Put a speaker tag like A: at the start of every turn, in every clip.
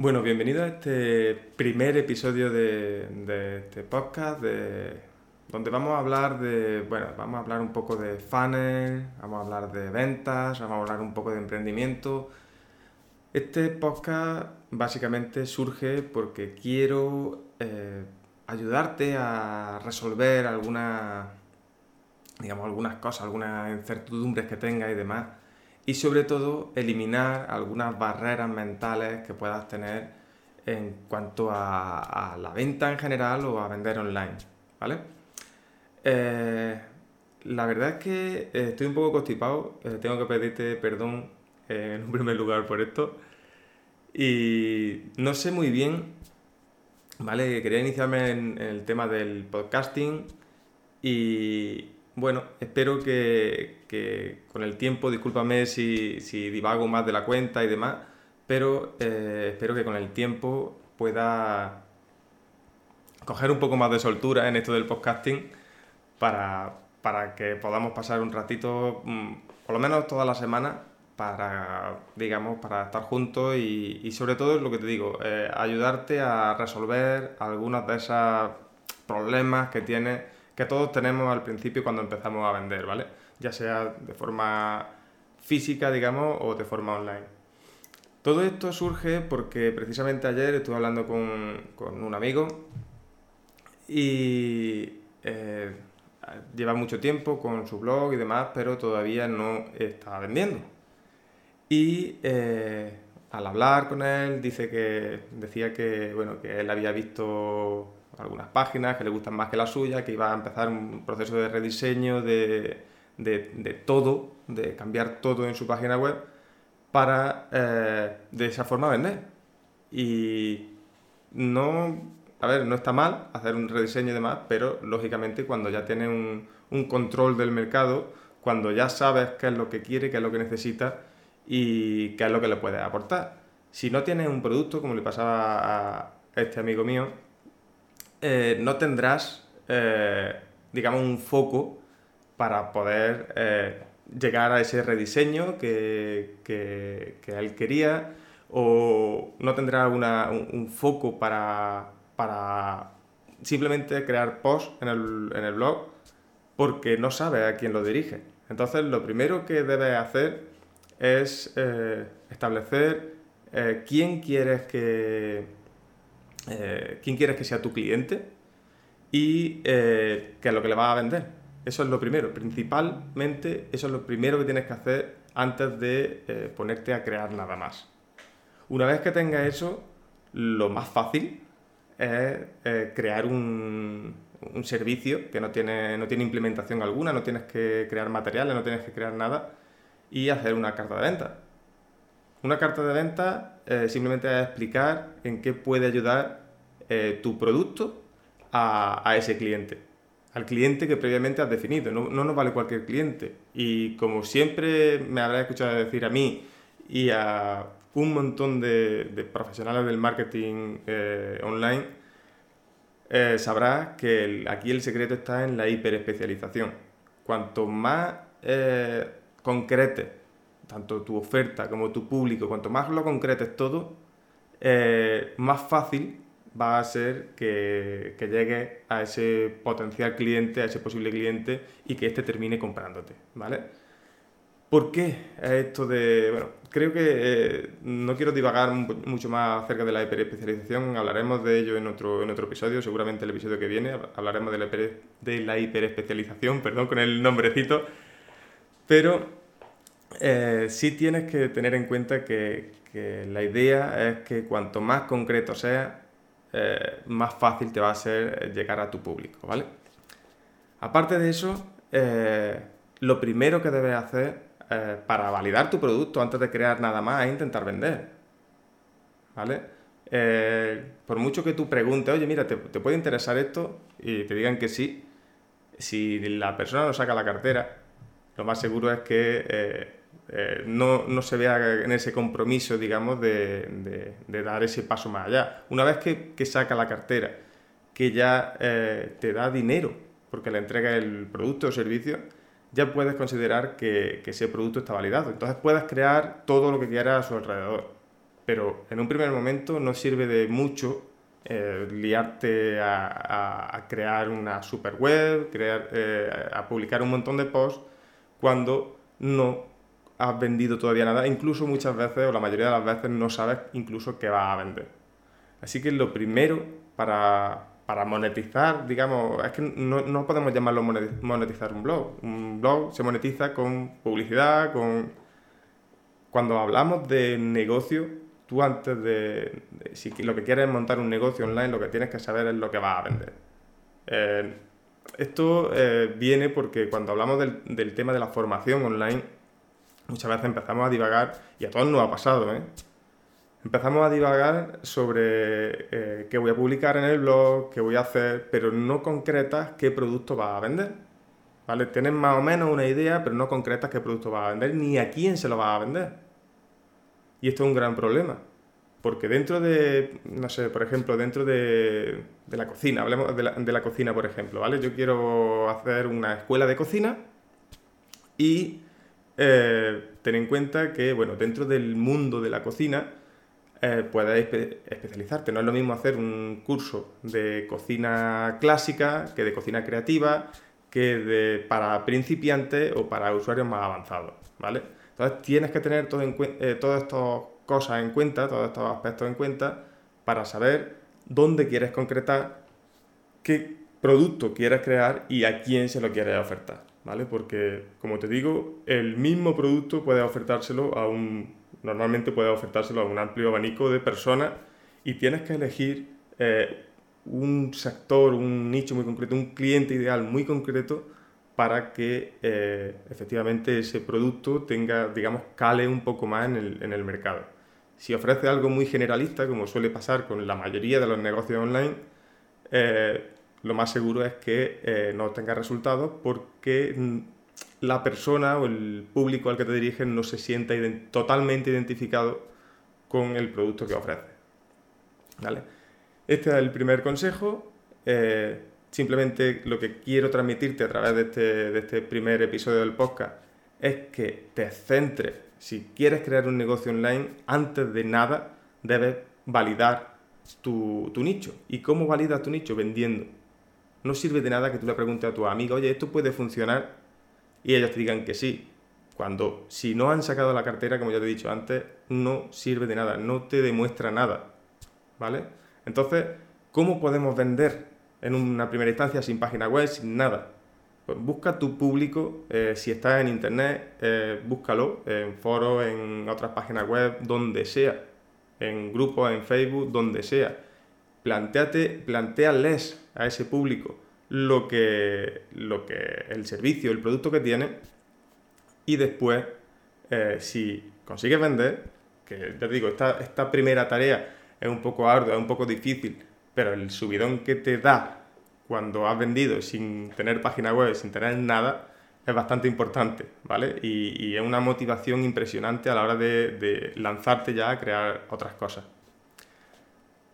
A: Bueno, bienvenido a este primer episodio de, este podcast de, donde vamos a hablar de, bueno, vamos a hablar un poco de funnel, vamos a hablar de ventas, vamos a hablar un poco de emprendimiento. Este podcast básicamente surge porque quiero eh, ayudarte a resolver algunas, digamos, algunas cosas, algunas incertidumbres que tengas y demás y sobre todo eliminar algunas barreras mentales que puedas tener en cuanto a, la venta en general o a vender online, ¿vale? Eh, la verdad es que eh, estoy un poco constipado, eh, tengo que pedirte perdón en un primer lugar por esto y no sé muy bien, ¿vale? Quería iniciarme en el tema del podcasting y, bueno, espero que, con el tiempo, discúlpame si, divago más de la cuenta y demás, pero eh, espero que con el tiempo pueda coger un poco más de soltura en esto del podcasting para, que podamos pasar un ratito, mm, por lo menos toda la semana, para, digamos, para estar juntos y, sobre todo, lo que te digo, eh, ayudarte a resolver algunos de esos problemas que tienes que todos tenemos al principio cuando empezamos a vender, ¿vale? Ya sea de forma física, digamos, o de forma online. Todo esto surge porque precisamente ayer estuve hablando con, un amigo y eh, lleva mucho tiempo con su blog y demás, pero todavía no está vendiendo. Y eh, al hablar con él dice que decía que bueno que él había visto algunas páginas que le gustan más que la suya, que iba a empezar un proceso de rediseño de, todo, de cambiar todo en su página web para eh, de esa forma vender. Y no, a ver, no está mal hacer un rediseño y demás, pero lógicamente cuando ya tienes un, control del mercado, cuando ya sabes qué es lo que quiere, qué es lo que necesita y qué es lo que le puedes aportar. Si no tienes un producto, como le pasaba a este amigo mío, eh, no tendrás, eh, digamos, un foco para poder eh, llegar a ese rediseño que, él quería o no tendrás un, foco para, simplemente crear posts en el, blog porque no sabe a quién lo dirige. Entonces, lo primero que debes hacer es establecer quién quieres que, eh, quién quieres que sea tu cliente y eh, qué es lo que le vas a vender. Eso es lo primero. Principalmente, eso es lo primero que tienes que hacer antes de eh, ponerte a crear nada más. Una vez que tengas eso, lo más fácil es crear un, un, servicio que no tiene, no tiene implementación alguna, no tienes que crear materiales, no tienes que crear nada y hacer una carta de venta. Una carta de venta eh, simplemente es explicar en qué puede ayudar eh, tu producto a, ese cliente, al cliente que previamente has definido. No, nos vale cualquier cliente. Y como siempre me habrás escuchado decir a mí y a un montón de, profesionales del marketing eh, online, sabrás que aquí el secreto está en la hiperespecialización. Cuanto más concrete tanto tu oferta como tu público, cuanto más lo concretes todo, eh, más fácil va a ser que, que llegues a ese potencial cliente, a ese posible cliente y que éste termine comprándote, ¿vale? ¿Por qué esto de...? Bueno, creo que eh, no quiero divagar mucho más acerca de la hiperespecialización, hablaremos de ello en otro, en otro episodio, seguramente el episodio que viene, hablaremos de la, de la hiperespecialización, perdón, con el nombrecito, pero eh, sí tienes que tener en cuenta que, la idea es que cuanto más concreto sea, eh, más fácil te va a ser llegar a tu público, ¿vale? Aparte de eso, eh, lo primero que debes hacer para validar tu producto antes de crear nada más es intentar vender, ¿vale? por mucho que tú preguntes, oye, mira, ¿te, ¿te puede interesar esto? Y te digan que sí, si la persona no saca la cartera, lo más seguro es que eh, no, se vea en ese compromiso, digamos, de, dar ese paso más allá. Una vez que, saca la cartera, que ya eh, te da dinero, porque le entrega el producto o servicio, ya puedes considerar que, ese producto está validado. Entonces puedes crear todo lo que quieras a su alrededor. pero en un primer momento no sirve de mucho eh, liarte a, crear una super web, crear, eh, a publicar un montón de posts cuando no has vendido todavía nada, incluso muchas veces o la mayoría de las veces no sabes incluso qué vas a vender. Así que lo primero para, para monetizar, digamos, es que no, no, podemos llamarlo monetizar un blog. Un blog se monetiza con publicidad, con... Cuando hablamos de negocio, tú antes de, Si lo que quieres es montar un negocio online, lo que tienes que saber es lo que vas a vender. Eh, esto eh, viene porque cuando hablamos del, del, tema de la formación online, muchas veces empezamos a divagar, y a todos nos ha pasado, ¿eh? Empezamos a divagar sobre eh, qué voy a publicar en el blog, qué voy a hacer, pero no concretas qué producto vas a vender. ¿Vale? Tienes más o menos una idea, pero no concretas qué producto vas a vender ni a quién se lo vas a vender. Y esto es un gran problema. Porque dentro de, no sé, por ejemplo, dentro de, la cocina, hablemos de la, cocina, por ejemplo, ¿vale? Yo quiero hacer una escuela de cocina y eh, ten en cuenta que, bueno, dentro del mundo de la cocina eh, puedes especializarte. No es lo mismo hacer un curso de cocina clásica que de cocina creativa, que de, para principiantes o para usuarios más avanzados, ¿vale? Entonces tienes que tener eh, todas estas cosas en cuenta, todos estos aspectos en cuenta, para saber dónde quieres concretar, qué producto quieres crear y a quién se lo quieres ofertar, ¿vale? Porque, como te digo, el mismo producto puede ofertárselo a un... Normalmente puede ofertárselo a un amplio abanico de personas y tienes que elegir eh, un sector, un nicho muy concreto, un cliente ideal muy concreto para que eh, efectivamente ese producto tenga, digamos, cale un poco más en el, mercado. Si ofrece algo muy generalista, como suele pasar con la mayoría de los negocios online, eh, lo más seguro es que eh, no tenga resultados porque la persona o el público al que te diriges no se sienta totalmente identificado con el producto que ofrece. ¿Vale? Este es el primer consejo. Simplemente lo que quiero transmitirte a través de este, este primer episodio del podcast es que te centres. Si quieres crear un negocio online, antes de nada debes validar tu, nicho. ¿Y cómo validas tu nicho? Vendiendo. No sirve de nada que tú le preguntes a tu amigo, oye, ¿esto puede funcionar? Y ellos te digan que sí. Cuando, si no han sacado la cartera, como ya te he dicho antes, no sirve de nada, no te demuestra nada. ¿Vale? Entonces, ¿cómo podemos vender? en una primera instancia sin página web, sin nada. Pues busca tu público, eh, si estás en internet, eh, búscalo en foros, en otras páginas web, donde sea, en grupos, en Facebook, donde sea. Planteate, planteales a ese público lo que, lo que el servicio, el producto que tiene y después, eh, si consigues vender, que ya te digo, esta, esta primera tarea es un poco ardua, es un poco difícil, pero el subidón que te da cuando has vendido sin tener página web, sin tener nada, es bastante importante, ¿vale? Y, es una motivación impresionante a la hora de, lanzarte ya a crear otras cosas.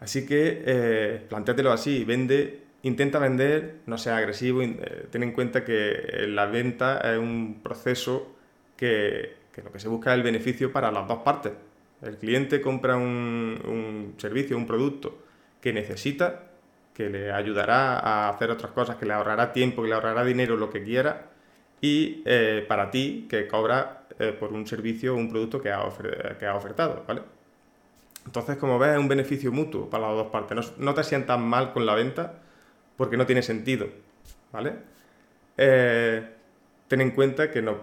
A: Así que eh, plantéatelo así, vende, intenta vender, no sea agresivo, eh, ten en cuenta que la venta es un proceso que, lo que se busca es el beneficio para las dos partes. El cliente compra un, un servicio, un producto, que necesita, que le ayudará a hacer otras cosas, que le ahorrará tiempo, que le ahorrará dinero, lo que quiera, y eh, para ti, que cobra eh, por un servicio o un producto que ha, que ha ofertado, ¿vale? Entonces, como ves, es un beneficio mutuo para las dos partes. No, te sientas mal con la venta porque no tiene sentido, ¿vale? Eh, ten en cuenta que no,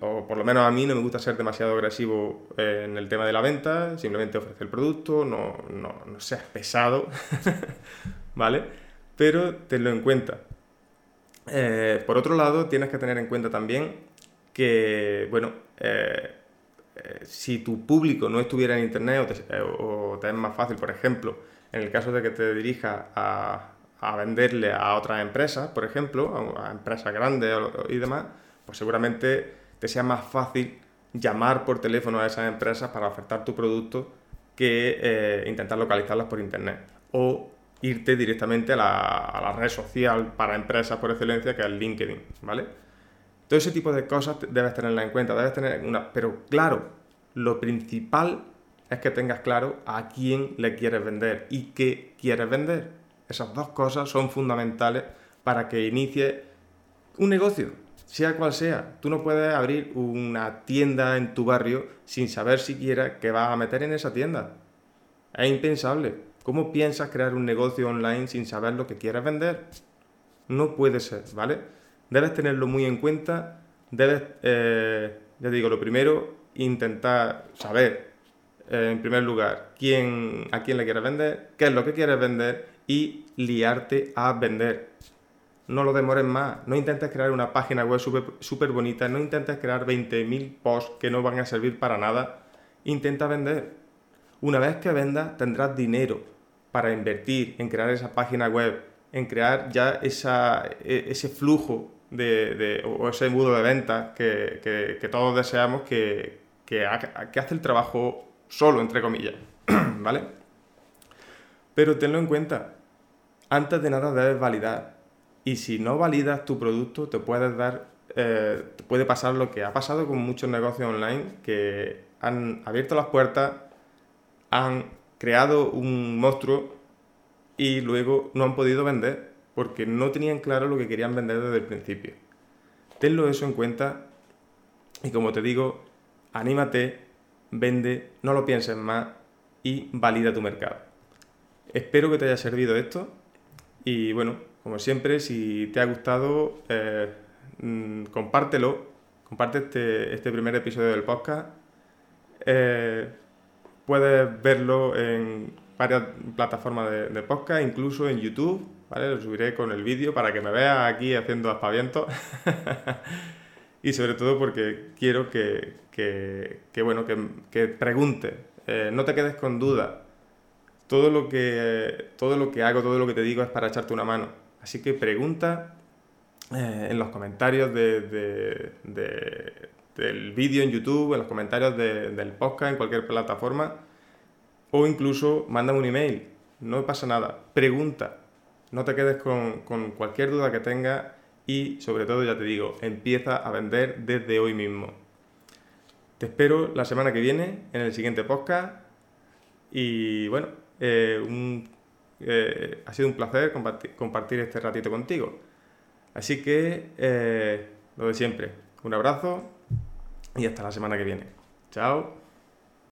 A: o por lo menos a mí no me gusta ser demasiado agresivo eh, en el tema de la venta, simplemente ofrecer el producto, no, no, no seas pesado, ¿vale? Pero tenlo en cuenta. Eh, por otro lado, tienes que tener en cuenta también que, bueno, si tu público no estuviera en Internet o te, es más fácil, por ejemplo, en el caso de que te dirijas a, a venderle a otras empresas, por ejemplo, a, a empresas grandes y demás, pues seguramente te sea más fácil llamar por teléfono a esas empresas para ofertar tu producto que eh, intentar localizarlas por internet. O irte directamente a la, red social para empresas por excelencia que es LinkedIn, ¿vale? Todo ese tipo de cosas debes tenerlas en cuenta, debes tener una... Pero claro, lo principal es que tengas claro a quién le quieres vender y qué quieres vender. Esas dos cosas son fundamentales para que inicie un negocio, sea cual sea. Tú no puedes abrir una tienda en tu barrio sin saber siquiera qué vas a meter en esa tienda. Es impensable. ¿Cómo piensas crear un negocio online sin saber lo que quieres vender? No puede ser, ¿vale? Debes tenerlo muy en cuenta. Debes, eh, ya digo, lo primero, intentar saber, eh, en primer lugar, quién, a quién le quieres vender, qué es lo que quieres vender y liarte a vender. No lo demores más, no intentes crear una página web súper bonita, no intentes crear 20.000 posts que no van a servir para nada. Intenta vender. Una vez que vendas, tendrás dinero para invertir en crear esa página web, en crear ya esa, e, ese flujo de, o ese embudo de ventas que, todos deseamos que, que, hace el trabajo solo, entre comillas. ¿Vale? Pero tenlo en cuenta, antes de nada debes validar. Y si no validas tu producto, te puedes dar, eh, puede pasar lo que ha pasado con muchos negocios online que han abierto las puertas, han creado un monstruo y luego no han podido vender porque no tenían claro lo que querían vender desde el principio. Tenlo eso en cuenta y como te digo, anímate, vende, no lo pienses más y valida tu mercado. Espero que te haya servido esto y bueno, como siempre, si te ha gustado, eh, mm, compártelo, comparte este, este, primer episodio del podcast. Eh, puedes verlo en varias plataformas de, podcast, incluso en YouTube, Lo subiré con el vídeo para que me veas aquí haciendo aspavientos. y sobre todo porque quiero que, bueno, que, que preguntes, eh, no te quedes con dudas. Todo lo, que, todo lo que hago, todo lo que te digo es para echarte una mano. Así que pregunta eh, en los comentarios de, del vídeo en YouTube, en los comentarios del podcast, en cualquier plataforma, o incluso manda un email. No pasa nada. Pregunta. No te quedes con, con cualquier duda que tengas y sobre todo, ya te digo, empieza a vender desde hoy mismo. Te espero la semana que viene en el siguiente podcast y bueno, eh, eh, ha sido un placer compartir, este ratito contigo. Así que, eh, lo de siempre, un abrazo y hasta la semana que viene. Chao.